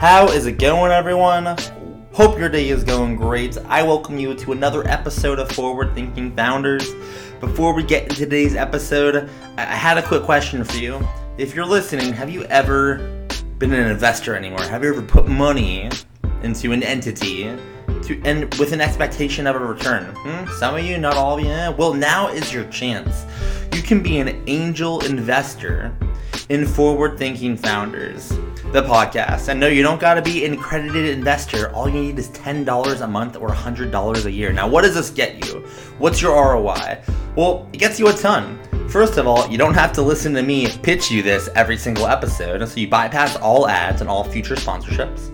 How is it going, everyone? Hope your day is going great. I welcome you to another episode of Forward Thinking Founders. Before we get into today's episode, I had a quick question for you. If you're listening, have you ever been an investor anymore? Have you ever put money into an entity to and with an expectation of a return? Hmm? Some of you, not all of you. Well, now is your chance. You can be an angel investor in Forward Thinking Founders, the podcast. And no, you don't got to be an accredited investor. All you need is $10 a month or $100 a year. Now, what does this get you? What's your ROI? Well, it gets you a ton. First of all, you don't have to listen to me pitch you this every single episode, so you bypass all ads and all future sponsorships.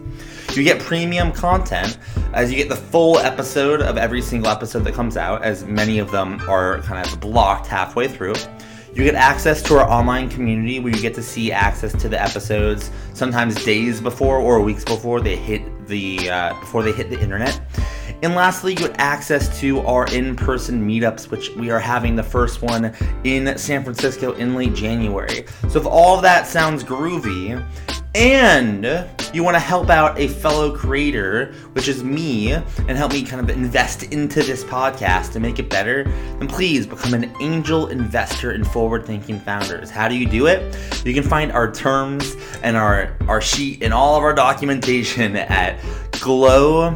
You get premium content as you get the full episode of every single episode that comes out, as many of them are kind of blocked halfway through. You get access to our online community where you get to see access to the episodes sometimes days before or weeks before they hit the uh, before they hit the internet. And lastly, you get access to our in-person meetups, which we are having the first one in San Francisco in late January. So if all that sounds groovy, and you want to help out a fellow creator, which is me, and help me kind of invest into this podcast to make it better, then please become an angel investor in forward thinking founders. How do you do it? You can find our terms and our, our sheet and all of our documentation at glow.fm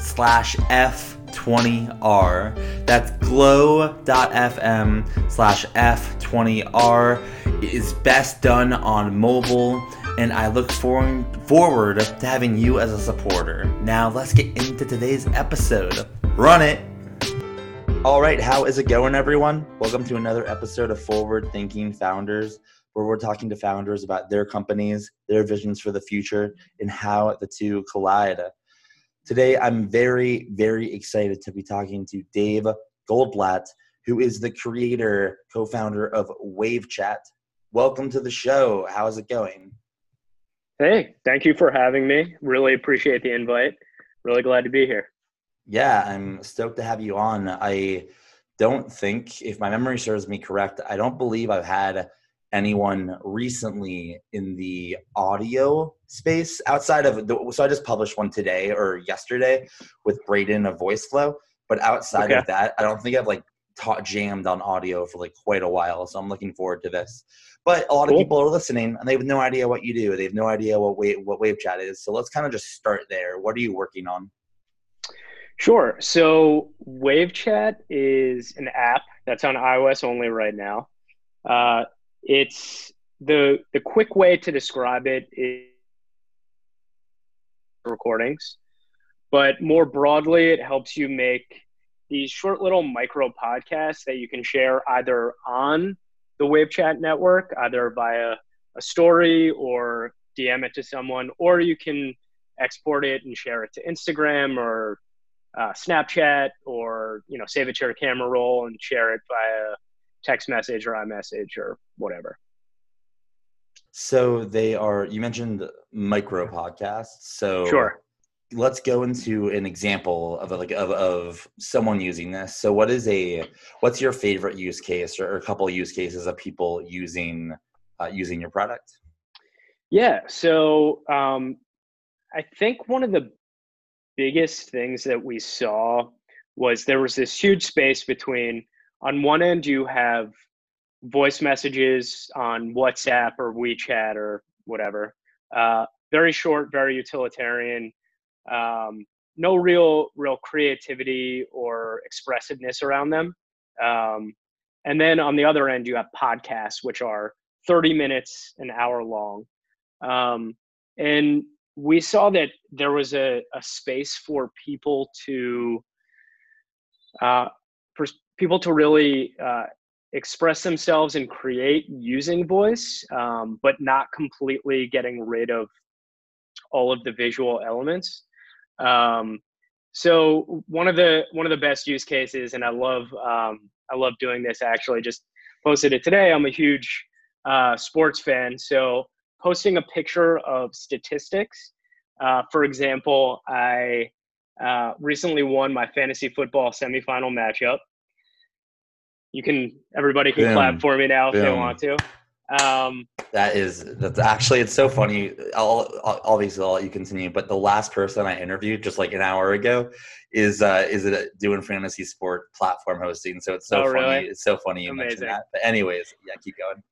slash F 20R. That's glow.fm slash F20R. It is best done on mobile, and I look forward, forward to having you as a supporter. Now, let's get into today's episode. Run it! All right, how is it going, everyone? Welcome to another episode of Forward Thinking Founders, where we're talking to founders about their companies, their visions for the future, and how the two collide. Today, I'm very, very excited to be talking to Dave Goldblatt, who is the creator, co founder of WaveChat. Welcome to the show. How's it going? Hey, thank you for having me. Really appreciate the invite. Really glad to be here. Yeah, I'm stoked to have you on. I don't think, if my memory serves me correct, I don't believe I've had anyone recently in the audio space outside of the, so I just published one today or yesterday with Braden of VoiceFlow, but outside okay. of that, I don't think I've like taught jammed on audio for like quite a while. So I'm looking forward to this. But a lot cool. of people are listening and they have no idea what you do. They have no idea what wave what wave chat is. So let's kind of just start there. What are you working on? Sure. So WaveChat is an app that's on iOS only right now. Uh, it's the the quick way to describe it is recordings, but more broadly, it helps you make these short little micro podcasts that you can share either on the WaveChat network, either via a story or DM it to someone, or you can export it and share it to Instagram or uh, Snapchat, or you know, save it to your camera roll and share it via text message or iMessage or whatever. So they are. You mentioned micro podcasts. So sure. Let's go into an example of like of, of someone using this. So what is a what's your favorite use case or, a couple of use cases of people using uh, using your product? Yeah. So um, I think one of the biggest things that we saw was there was this huge space between on one end you have voice messages on whatsapp or wechat or whatever. Uh, very short very utilitarian. Um, no real real creativity or expressiveness around them. Um, and then on the other end you have podcasts which are 30 minutes an hour long. Um, and we saw that there was a, a space for people to uh, for people to really uh, express themselves and create using voice, um, but not completely getting rid of all of the visual elements. Um, so one of the one of the best use cases, and I love um, I love doing this. Actually, just posted it today. I'm a huge uh, sports fan, so posting a picture of statistics. Uh, for example, I uh, recently won my fantasy football semifinal matchup. You can everybody can clap for me now if they want to. Um, that is that's actually it's so funny. I'll, I'll obviously I'll let you continue, but the last person I interviewed just like an hour ago is uh is it doing fantasy sport platform hosting. So it's so Oh, funny. really? It's so funny you Amazing. mentioned that. But anyways, yeah, keep going.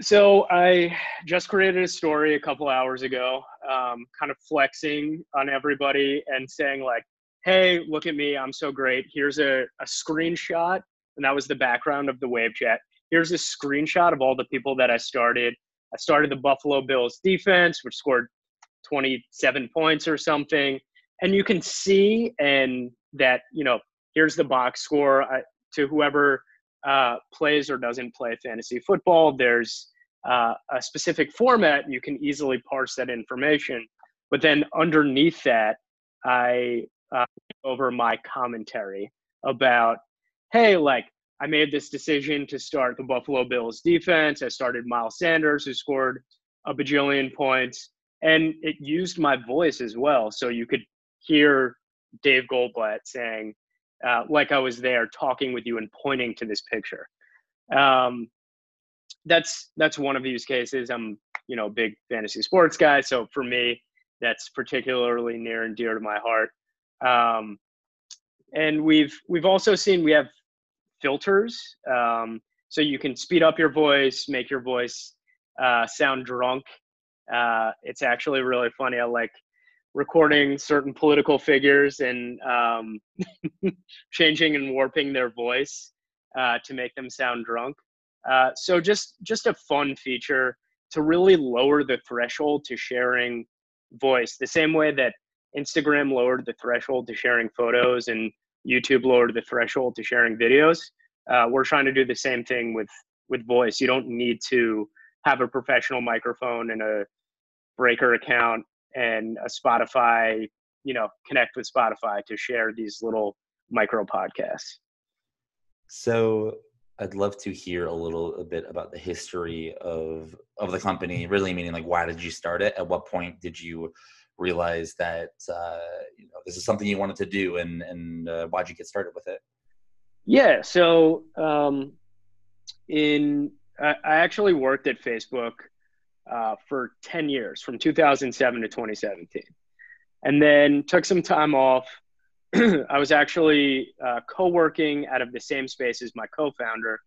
So I just created a story a couple hours ago, um, kind of flexing on everybody and saying like, "Hey, look at me! I'm so great. Here's a, a screenshot." And that was the background of the wave chat. Here's a screenshot of all the people that I started. I started the Buffalo Bills defense, which scored 27 points or something, and you can see and that you know here's the box score I, to whoever uh, plays or doesn't play fantasy football. There's uh, a specific format, you can easily parse that information. But then underneath that, I uh, over my commentary about, hey, like I made this decision to start the Buffalo Bills defense. I started Miles Sanders, who scored a bajillion points, and it used my voice as well, so you could hear Dave Goldblatt saying, uh, like I was there talking with you and pointing to this picture. Um, that's that's one of the use cases. I'm you know big fantasy sports guy, so for me, that's particularly near and dear to my heart. Um, and we've we've also seen we have filters, um, so you can speed up your voice, make your voice uh, sound drunk. Uh, it's actually really funny. I like recording certain political figures and um, changing and warping their voice uh, to make them sound drunk. Uh, so just just a fun feature to really lower the threshold to sharing voice, the same way that Instagram lowered the threshold to sharing photos and YouTube lowered the threshold to sharing videos. Uh, we're trying to do the same thing with with voice. You don't need to have a professional microphone and a breaker account and a Spotify, you know, connect with Spotify to share these little micro podcasts. So I'd love to hear a little a bit about the history of of the company. Really, meaning like why did you start it? At what point did you realize that uh, you know this is something you wanted to do, and and uh, why'd you get started with it? Yeah. So, um, in I, I actually worked at Facebook uh, for ten years, from 2007 to 2017, and then took some time off. I was actually uh, co-working out of the same space as my co-founder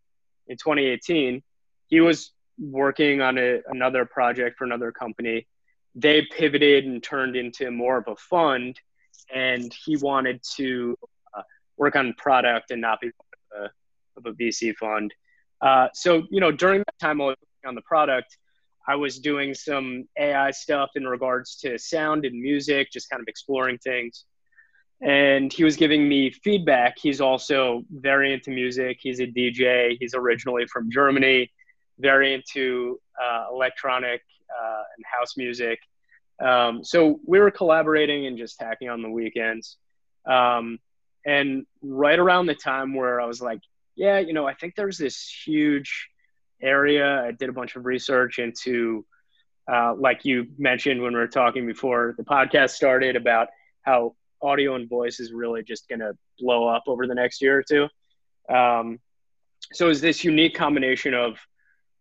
in 2018. He was working on a, another project for another company. They pivoted and turned into more of a fund, and he wanted to uh, work on product and not be part of a, of a VC fund. Uh, so, you know, during that time I was working on the product, I was doing some AI stuff in regards to sound and music, just kind of exploring things. And he was giving me feedback. He's also very into music. He's a DJ. He's originally from Germany, very into uh, electronic uh, and house music. Um, so we were collaborating and just hacking on the weekends. Um, and right around the time where I was like, yeah, you know, I think there's this huge area. I did a bunch of research into, uh, like you mentioned when we were talking before the podcast started, about how audio and voice is really just going to blow up over the next year or two. Um, so it's this unique combination of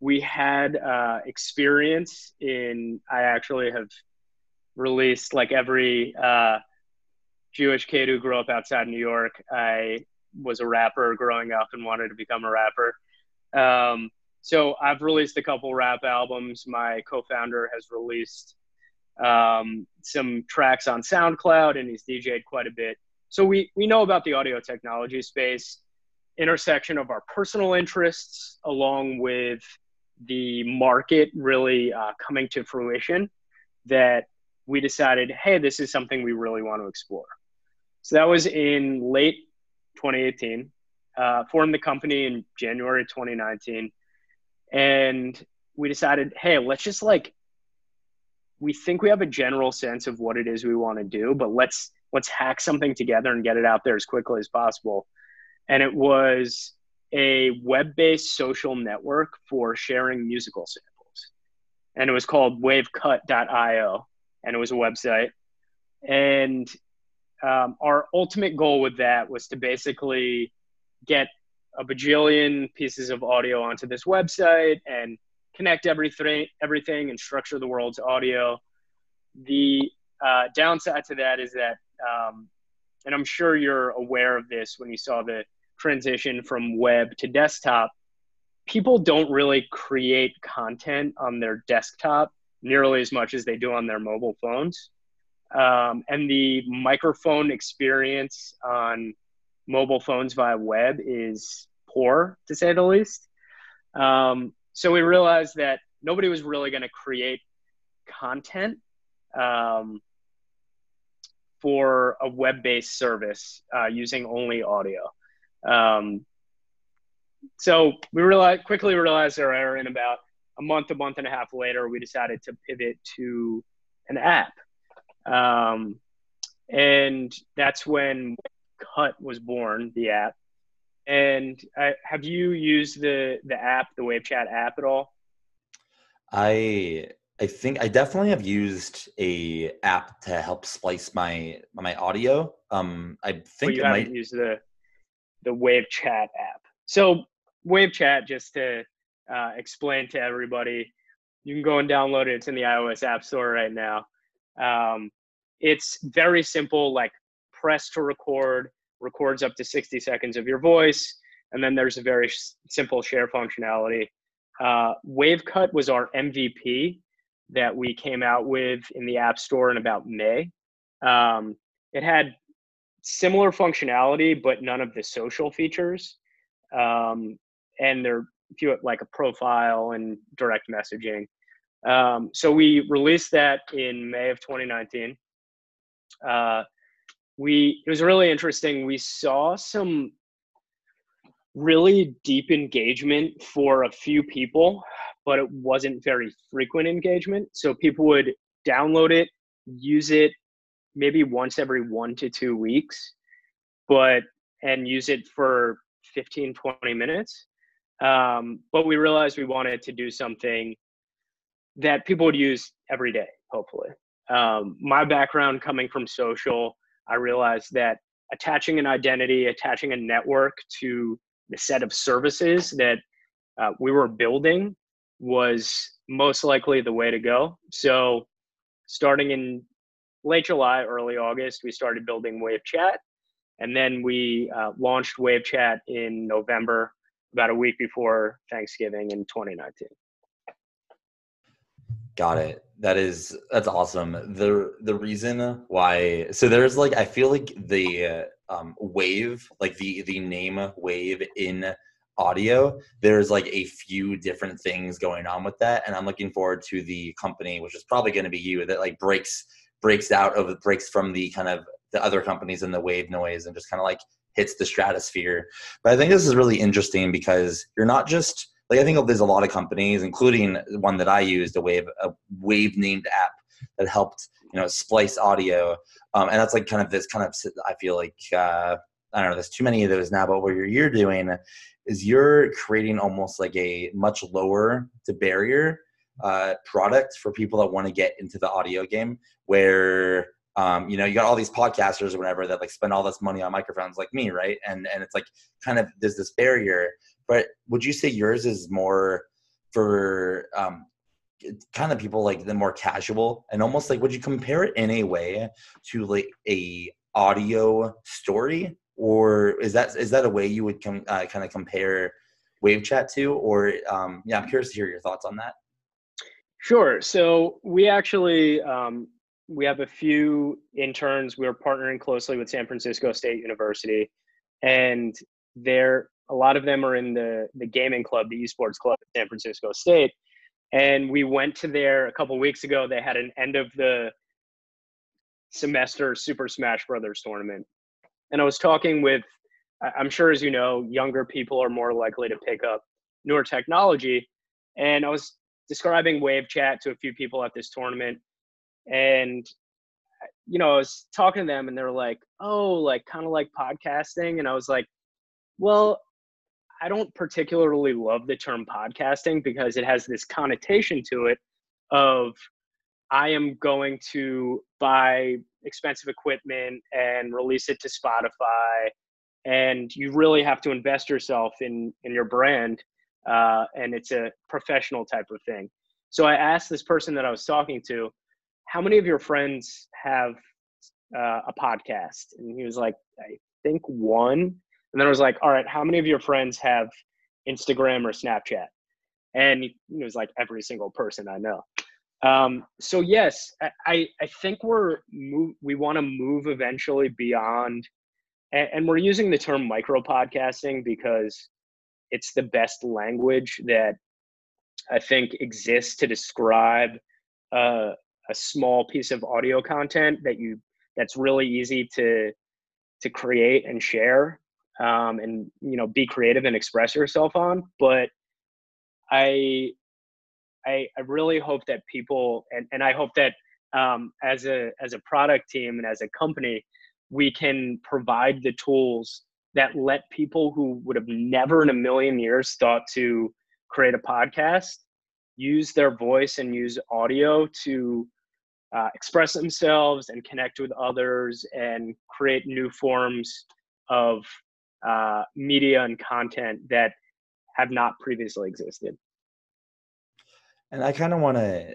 we had uh, experience in, I actually have released like every uh, Jewish kid who grew up outside New York. I was a rapper growing up and wanted to become a rapper. Um, so I've released a couple rap albums. My co-founder has released um, some tracks on SoundCloud, and he's DJed quite a bit. So we we know about the audio technology space, intersection of our personal interests along with the market really uh, coming to fruition. That we decided, hey, this is something we really want to explore. So that was in late 2018. Uh, formed the company in January 2019, and we decided, hey, let's just like we think we have a general sense of what it is we want to do, but let's let's hack something together and get it out there as quickly as possible. And it was a web-based social network for sharing musical samples. And it was called wavecut.io and it was a website. And um, our ultimate goal with that was to basically get a bajillion pieces of audio onto this website and connect everything, everything, and structure the world's audio. The uh, downside to that is that, um, and I'm sure you're aware of this when you saw the transition from web to desktop. People don't really create content on their desktop nearly as much as they do on their mobile phones. Um, and the microphone experience on mobile phones via web is poor, to say the least. Um, so we realized that nobody was really going to create content um, for a web-based service uh, using only audio. Um, so we realized quickly realized our error, and about a month, a month and a half later, we decided to pivot to an app, um, and that's when Cut was born, the app. And uh, have you used the the app, the WaveChat app, at all? I I think I definitely have used a app to help splice my my audio. Um, I think you haven't might... used the the Wave Chat app. So Wave Chat, just to uh, explain to everybody, you can go and download it. It's in the iOS App Store right now. Um, it's very simple, like press to record, records up to 60 seconds of your voice. And then there's a very simple share functionality. Uh, WaveCut was our MVP that we came out with in the App Store in about May. Um, it had similar functionality, but none of the social features. Um, and there, if you like a profile and direct messaging. Um, so we released that in May of 2019. Uh, we it was really interesting. We saw some really deep engagement for a few people, but it wasn't very frequent engagement. So people would download it, use it maybe once every one to two weeks, but and use it for 15, 20 minutes. Um, but we realized we wanted to do something that people would use every day, hopefully. Um, my background coming from social, I realized that attaching an identity, attaching a network to the set of services that uh, we were building was most likely the way to go. So, starting in late July, early August, we started building Wave Chat. And then we uh, launched Wave Chat in November, about a week before Thanksgiving in 2019. Got it. That is that's awesome. The the reason why so there's like I feel like the um, wave like the the name wave in audio there's like a few different things going on with that and i'm looking forward to the company which is probably going to be you that like breaks breaks out of breaks from the kind of the other companies and the wave noise and just kind of like hits the stratosphere but i think this is really interesting because you're not just like I think there's a lot of companies, including one that I used, a Wave, a Wave named app that helped you know splice audio, um, and that's like kind of this kind of I feel like uh, I don't know. There's too many of those now, but what you're, you're doing is you're creating almost like a much lower to barrier uh, product for people that want to get into the audio game where um, you know you got all these podcasters or whatever that like spend all this money on microphones like me right? And and it's like kind of there's this barrier. But would you say yours is more for um, kind of people like the more casual and almost like would you compare it in a way to like a audio story? Or is that is that a way you would com- uh, kind of compare wave chat to? Or um, yeah i'm curious to hear your thoughts on that sure so we actually um, we have a few interns we're partnering closely with san francisco state university and they're a lot of them are in the the gaming club, the esports club at San Francisco State. And we went to there a couple weeks ago. They had an end of the semester Super Smash Brothers tournament. And I was talking with I'm sure as you know, younger people are more likely to pick up newer technology. And I was describing Wave Chat to a few people at this tournament. And you know, I was talking to them and they were like, oh, like kind of like podcasting. And I was like, well, I don't particularly love the term podcasting because it has this connotation to it of I am going to buy expensive equipment and release it to Spotify and you really have to invest yourself in in your brand uh, and it's a professional type of thing. So I asked this person that I was talking to, how many of your friends have uh, a podcast? And he was like, I think one. And then I was like, all right, how many of your friends have Instagram or Snapchat? And he was like, every single person I know. Um, so yes, I, I think we're move, we want to move eventually beyond, and, and we're using the term micro podcasting because it's the best language that I think exists to describe uh, a small piece of audio content that you that's really easy to to create and share um, and you know be creative and express yourself on. But I I, I really hope that people and, and I hope that um, as a as a product team and as a company, we can provide the tools that let people who would have never in a million years thought to create a podcast use their voice and use audio to uh, express themselves and connect with others and create new forms of uh, media and content that have not previously existed. And I kind of want to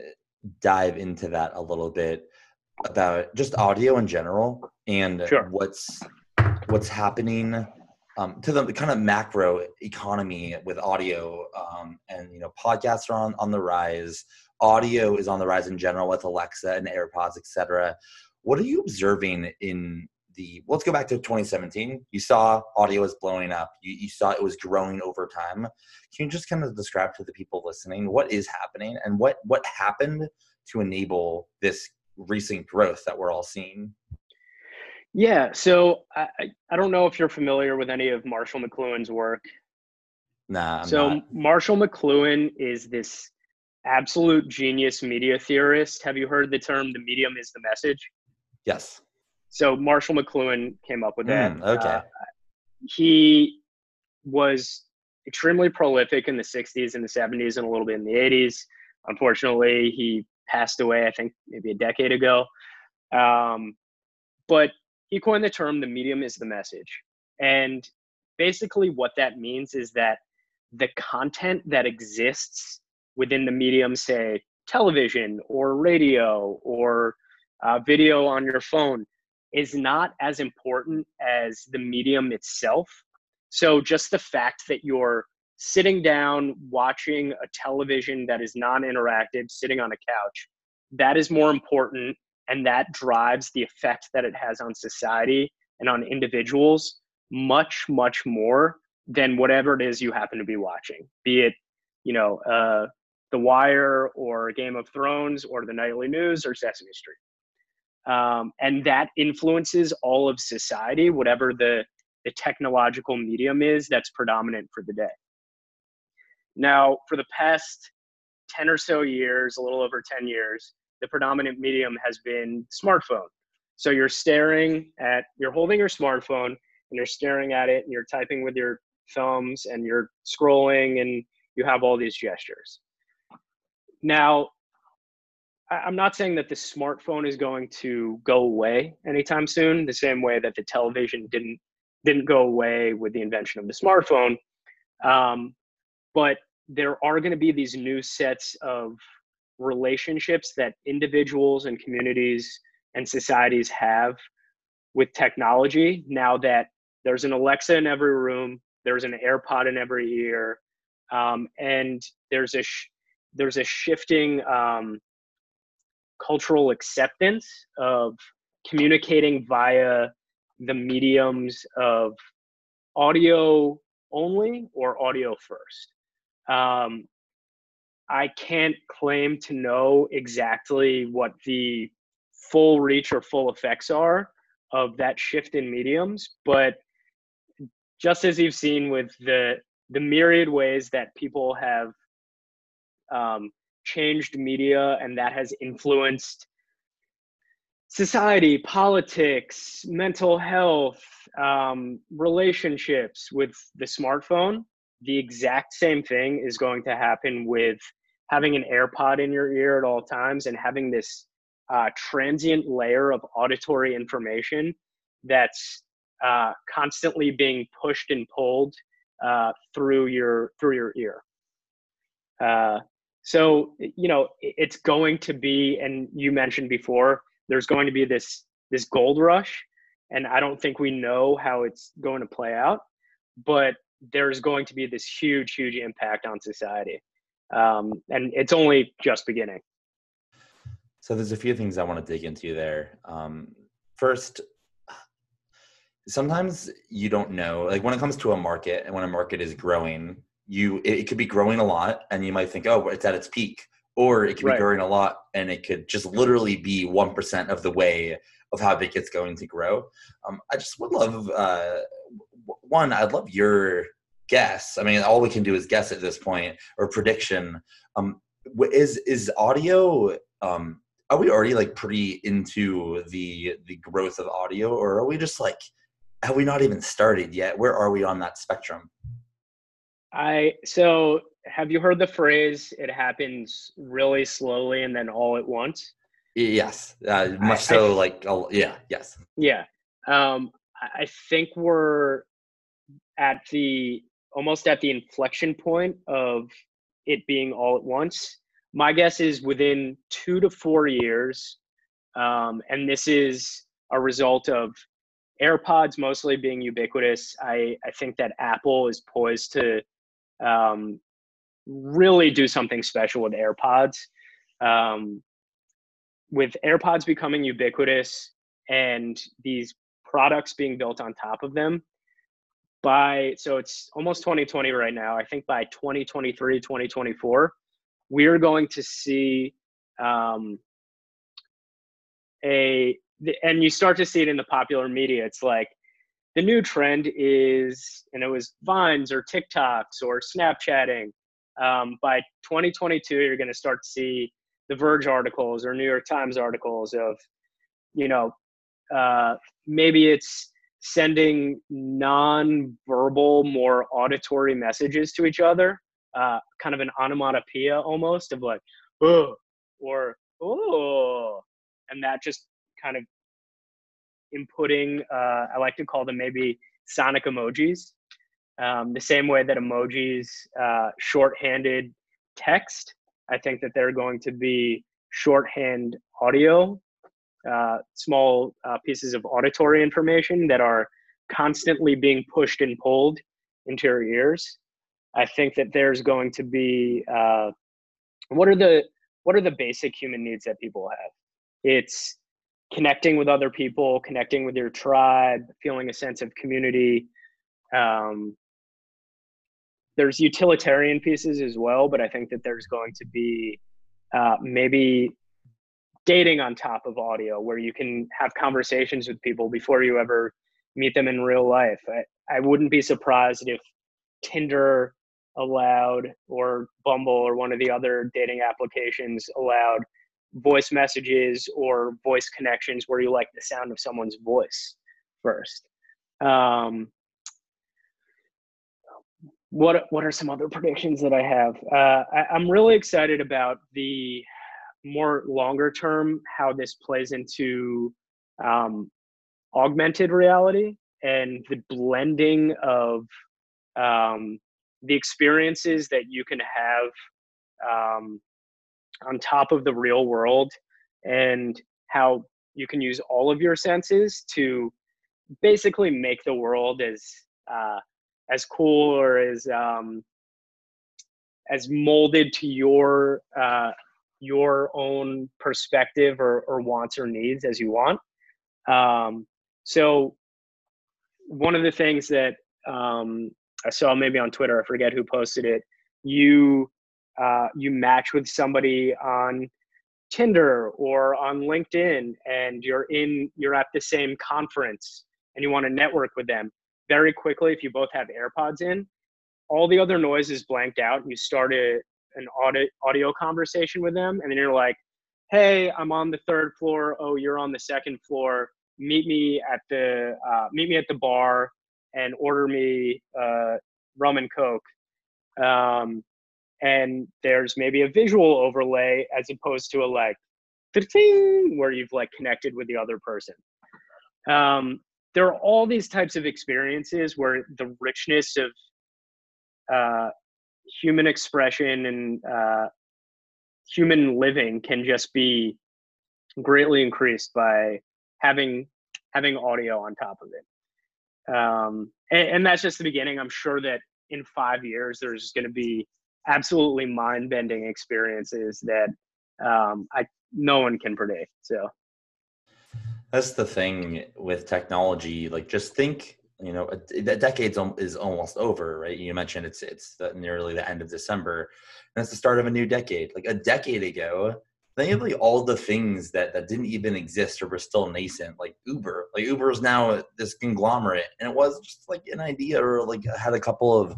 dive into that a little bit about just audio in general and sure. what's what's happening um, to the kind of macro economy with audio um, and you know podcasts are on, on the rise. Audio is on the rise in general with alexa and airpods etc what are you observing in the let's go back to 2017 you saw audio was blowing up. You, you saw it was growing over time. Can you just kind of describe to the people listening what is happening and what what happened to enable this recent growth that we're all seeing yeah, so I, I don't know if you're familiar with any of Marshall McLuhan's work. Nah. I'm so not. Marshall McLuhan is this absolute genius media theorist. Have you heard the term "the medium is the message"? Yes. So Marshall McLuhan came up with that. Mm, okay. Uh, he was extremely prolific in the 60s and the 70s and a little bit in the 80s. Unfortunately, he passed away, I think, maybe a decade ago. Um, but he coined the term the medium is the message. And basically, what that means is that the content that exists within the medium, say television or radio or uh, video on your phone, is not as important as the medium itself. So, just the fact that you're sitting down watching a television that is non interactive, sitting on a couch, that is more important and that drives the effect that it has on society and on individuals much much more than whatever it is you happen to be watching be it you know uh, the wire or game of thrones or the nightly news or sesame street. Um, and that influences all of society whatever the the technological medium is that's predominant for the day. Now for the past 10 or so years a little over 10 years the predominant medium has been smartphone. So you're staring at, you're holding your smartphone and you're staring at it and you're typing with your thumbs and you're scrolling and you have all these gestures. Now, I'm not saying that the smartphone is going to go away anytime soon, the same way that the television didn't didn't go away with the invention of the smartphone. Um, but there are going to be these new sets of relationships that individuals and communities and societies have with technology now that there's an Alexa in every room, there's an AirPod in every ear, um, and there's a sh- there's a shifting um, cultural acceptance of communicating via the mediums of audio only or audio first. Um, I can't claim to know exactly what the full reach or full effects are of that shift in mediums, but just as you've seen with the the myriad ways that people have um, changed media and that has influenced society, politics, mental health, um, relationships with the smartphone, the exact same thing is going to happen with having an AirPod in your ear at all times and having this uh, transient layer of auditory information that's uh, constantly being pushed and pulled uh, through your through your ear. Uh, so you know it's going to be, and you mentioned before, there's going to be this this gold rush, and I don't think we know how it's going to play out, but there's going to be this huge, huge impact on society, um, and it's only just beginning. So there's a few things I want to dig into there. Um, first, sometimes you don't know like when it comes to a market and when a market is growing you it, it could be growing a lot and you might think oh it's at its peak or it could right. be growing a lot and it could just literally be 1% of the way of how big it's going to grow um, i just would love uh, one i'd love your guess i mean all we can do is guess at this point or prediction um, is is audio um, are we already like pretty into the the growth of audio or are we just like have we not even started yet? Where are we on that spectrum? I so have you heard the phrase "it happens really slowly and then all at once"? Yes, uh, much I, so. I, like, yeah, yes, yeah. Um, I think we're at the almost at the inflection point of it being all at once. My guess is within two to four years, um, and this is a result of AirPods mostly being ubiquitous, I, I think that Apple is poised to um, really do something special with AirPods. Um, with AirPods becoming ubiquitous and these products being built on top of them, by so it's almost 2020 right now. I think by 2023, 2024, we're going to see um, a and you start to see it in the popular media. It's like the new trend is, and it was Vines or TikToks or Snapchatting. Um, by 2022, you're going to start to see the Verge articles or New York Times articles of, you know, uh, maybe it's sending non-verbal, more auditory messages to each other, uh, kind of an onomatopoeia almost of like, oh, or oh, and that just kind of inputting, uh, I like to call them maybe sonic emojis. Um, the same way that emojis uh, shorthanded text, I think that they're going to be shorthand audio, uh, small uh, pieces of auditory information that are constantly being pushed and pulled into your ears. I think that there's going to be uh, what are the what are the basic human needs that people have? It's connecting with other people, connecting with your tribe, feeling a sense of community. Um, there's utilitarian pieces as well, but I think that there's going to be uh, maybe dating on top of audio where you can have conversations with people before you ever meet them in real life. I, I wouldn't be surprised if Tinder allowed or Bumble or one of the other dating applications allowed voice messages or voice connections where you like the sound of someone's voice first. Um, what what are some other predictions that I have? Uh, I, I'm really excited about the more longer term how this plays into um, augmented reality and the blending of um, the experiences that you can have um, on top of the real world and how you can use all of your senses to basically make the world as uh, as cool or as um, as molded to your uh, your own perspective or, or wants or needs as you want. Um, so one of the things that um, I saw maybe on Twitter, I forget who posted it. You uh, you match with somebody on Tinder or on LinkedIn and you're in you're at the same conference and you want to network with them very quickly if you both have AirPods in all the other noise is blanked out you start a, an audio audio conversation with them and then you're like hey I'm on the third floor. Oh you're on the second floor. Meet me at the uh, meet me at the bar and order me uh, rum and coke. Um, and there's maybe a visual overlay as opposed to a like where you've like connected with the other person. Um, there are all these types of experiences where the richness of uh, human expression and uh, human living can just be greatly increased by having having audio on top of it. Um, and, and that's just the beginning. I'm sure that in five years there's going to be absolutely mind bending experiences that um, I no one can predict. So that's the thing with technology. Like, just think, you know, a, a decade is almost over, right? You mentioned it's it's the, nearly the end of December, and it's the start of a new decade. Like a decade ago, like all the things that that didn't even exist or were still nascent, like Uber. Like Uber is now this conglomerate, and it was just like an idea or like had a couple of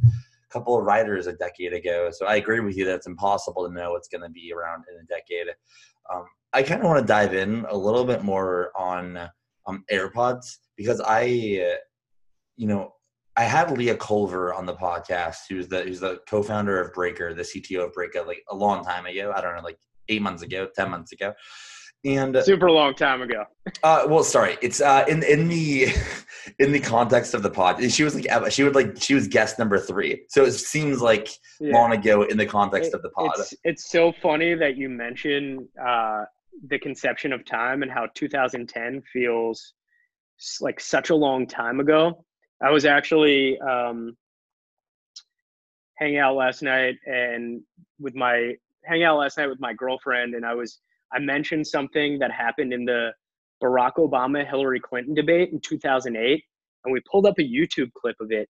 couple of riders a decade ago. So I agree with you that it's impossible to know what's going to be around in a decade. Um, I kind of want to dive in a little bit more on um, AirPods because I, you know, I had Leah Culver on the podcast, who's the who's the co-founder of Breaker, the CTO of Breaker, like a long time ago. I don't know, like eight months ago, ten months ago, and super long time ago. uh, well, sorry, it's uh, in in the in the context of the pod. She was like she would like she was guest number three, so it seems like yeah. long ago in the context it, of the pod. It's, it's so funny that you mention uh, the conception of time and how 2010 feels like such a long time ago. I was actually um, hanging out last night and with my hanging out last night with my girlfriend, and I was I mentioned something that happened in the Barack Obama Hillary Clinton debate in 2008, and we pulled up a YouTube clip of it,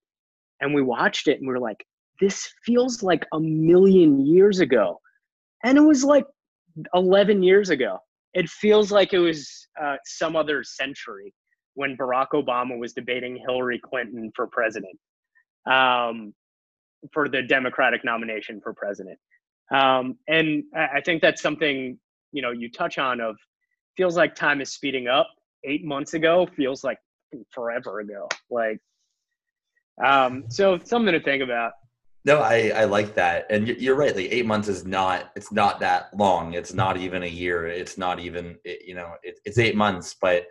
and we watched it, and we were like, "This feels like a million years ago," and it was like 11 years ago. It feels like it was uh, some other century when Barack Obama was debating Hillary Clinton for president, um, for the Democratic nomination for president. Um, and I think that's something you know you touch on of feels like time is speeding up. Eight months ago feels like forever ago. Like, um, so something to think about. No, I, I like that, and you're right. Like eight months is not it's not that long. It's not even a year. It's not even you know it, it's eight months, but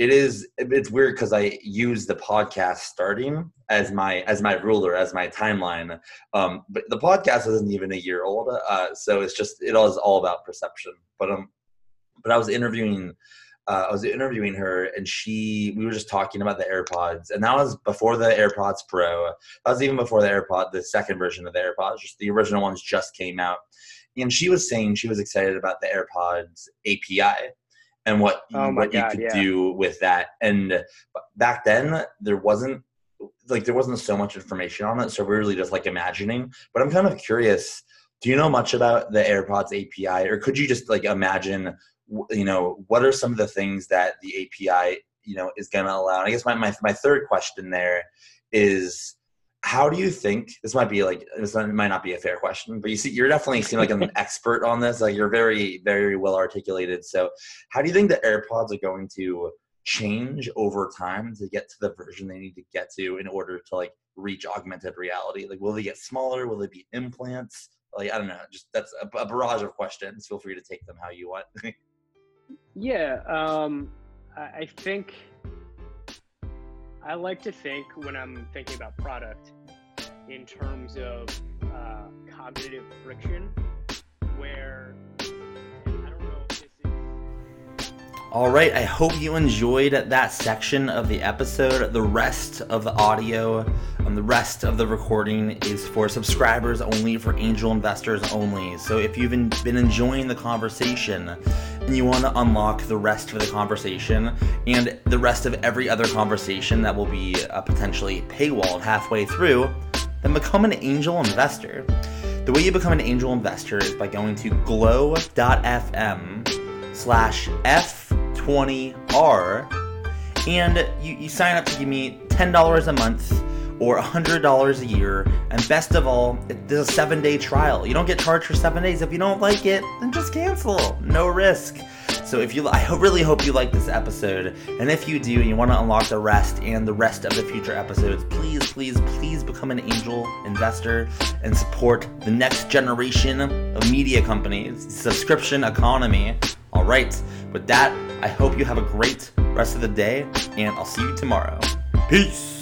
it is it's weird because i use the podcast starting as my as my ruler as my timeline um but the podcast isn't even a year old uh so it's just it is all about perception but um but i was interviewing uh, I was interviewing her and she we were just talking about the AirPods and that was before the AirPods Pro. That was even before the AirPod, the second version of the AirPods. Just the original ones just came out. And she was saying she was excited about the AirPods API and what oh what God, you could yeah. do with that. And back then there wasn't like there wasn't so much information on it, so we're really just like imagining. But I'm kind of curious. Do you know much about the AirPods API, or could you just like imagine? You know, what are some of the things that the API you know is going to allow? And I guess my, my my third question there is how do you think this might be like this might not be a fair question but you see you're definitely seem like an expert on this like you're very very well articulated. So how do you think the airpods are going to change over time to get to the version they need to get to in order to like reach augmented reality? Like will they get smaller? Will they be implants? Like i don't know just that's a, a barrage of questions. Feel free to take them how you want. Yeah um i think I like to think when I'm thinking about product in terms of uh, cognitive friction, where All right, I hope you enjoyed that section of the episode. The rest of the audio and um, the rest of the recording is for subscribers only, for angel investors only. So if you've been enjoying the conversation and you want to unlock the rest of the conversation and the rest of every other conversation that will be uh, potentially paywalled halfway through, then become an angel investor. The way you become an angel investor is by going to glow.fm slash F20R and you, you sign up to give me $10 a month or $100 a year. And best of all, there's a seven day trial. You don't get charged for seven days. If you don't like it, then just cancel. No risk. So if you, I really hope you like this episode. And if you do, and you want to unlock the rest and the rest of the future episodes, please, please, please become an angel investor and support the next generation of media companies, subscription economy. All right. With that, I hope you have a great rest of the day, and I'll see you tomorrow. Peace.